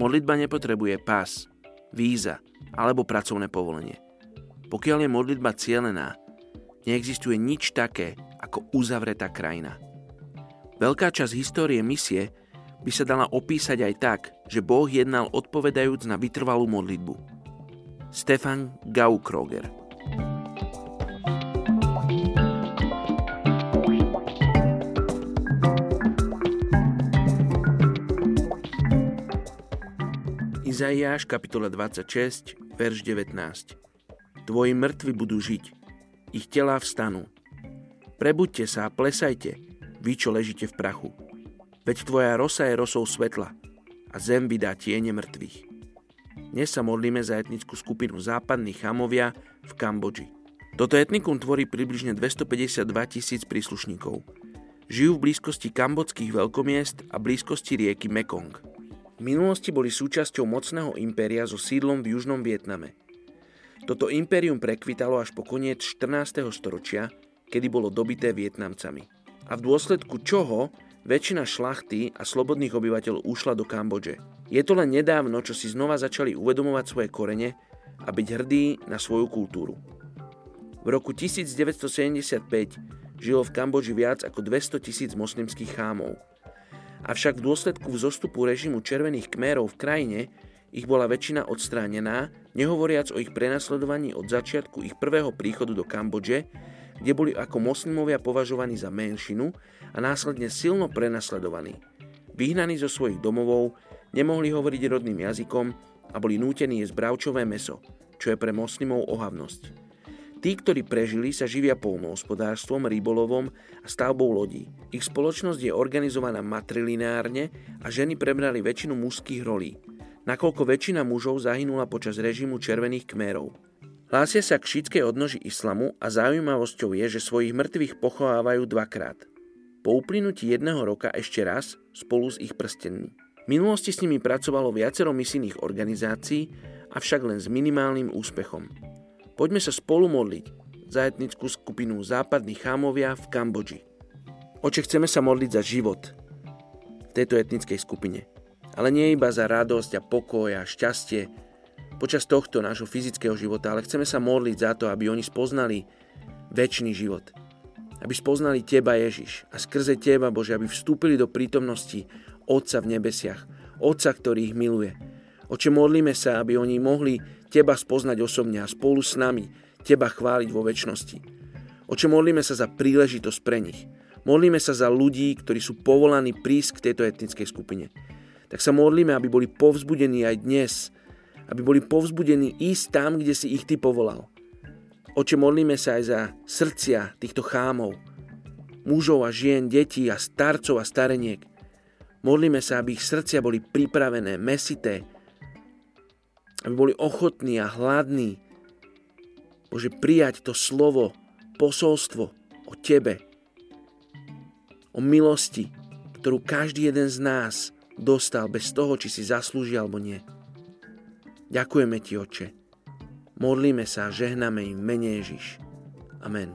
Modlitba nepotrebuje pás, víza alebo pracovné povolenie. Pokiaľ je modlitba cielená, neexistuje nič také ako uzavretá krajina. Veľká časť histórie misie by sa dala opísať aj tak, že Boh jednal odpovedajúc na vytrvalú modlitbu. Stefan Gaukroger Izaiáš kapitola 26, verš 19 Tvoji mŕtvi budú žiť, ich telá vstanú. Prebuďte sa a plesajte, vy, čo ležíte v prachu. Veď tvoja rosa je rosou svetla a zem vydá tiene mŕtvych. Dnes sa modlíme za etnickú skupinu západných chamovia v Kambodži. Toto etnikum tvorí približne 252 tisíc príslušníkov. Žijú v blízkosti kambodských veľkomiest a blízkosti rieky Mekong. Minulosti boli súčasťou mocného impéria so sídlom v južnom Vietname. Toto impérium prekvitalo až po koniec 14. storočia, kedy bolo dobité Vietnamcami. A v dôsledku čoho väčšina šlachty a slobodných obyvateľov ušla do Kambodže. Je to len nedávno, čo si znova začali uvedomovať svoje korene a byť hrdí na svoju kultúru. V roku 1975 žilo v Kambodži viac ako 200 tisíc moslimských chámov – Avšak v dôsledku vzostupu režimu červených kmérov v krajine ich bola väčšina odstránená, nehovoriac o ich prenasledovaní od začiatku ich prvého príchodu do Kambodže, kde boli ako moslimovia považovaní za menšinu a následne silno prenasledovaní. Vyhnaní zo svojich domovov, nemohli hovoriť rodným jazykom a boli nútení jesť bravčové meso, čo je pre moslimov ohavnosť. Tí, ktorí prežili, sa živia polnohospodárstvom, rybolovom a stavbou lodí. Ich spoločnosť je organizovaná matrilineárne a ženy prebrali väčšinu mužských rolí, nakoľko väčšina mužov zahynula počas režimu červených kmérov. Hlásia sa k šítskej odnoži islamu a zaujímavosťou je, že svojich mŕtvych pochovávajú dvakrát. Po uplynutí jedného roka ešte raz spolu s ich prstenmi. V minulosti s nimi pracovalo viacero misijných organizácií, avšak len s minimálnym úspechom. Poďme sa spolu modliť za etnickú skupinu západných chámovia v Kambodži. Oče, chceme sa modliť za život v tejto etnickej skupine. Ale nie iba za radosť a pokoj a šťastie počas tohto nášho fyzického života, ale chceme sa modliť za to, aby oni spoznali väčší život. Aby spoznali Teba, Ježiš, a skrze Teba, Bože, aby vstúpili do prítomnosti Otca v nebesiach, Otca, ktorý ich miluje. Oče, modlíme sa, aby oni mohli Teba spoznať osobne a spolu s nami Teba chváliť vo väčšnosti. Oče, modlíme sa za príležitosť pre nich. Modlíme sa za ľudí, ktorí sú povolaní prísť k tejto etnickej skupine. Tak sa modlíme, aby boli povzbudení aj dnes, aby boli povzbudení ísť tam, kde si ich Ty povolal. Oče, modlíme sa aj za srdcia týchto chámov, mužov a žien, detí a starcov a stareniek. Modlíme sa, aby ich srdcia boli pripravené, mesité, aby boli ochotní a hladní, Bože, prijať to slovo, posolstvo o Tebe, o milosti, ktorú každý jeden z nás dostal bez toho, či si zaslúži alebo nie. Ďakujeme Ti, Oče. Modlíme sa a žehname im mene Ježiš. Amen.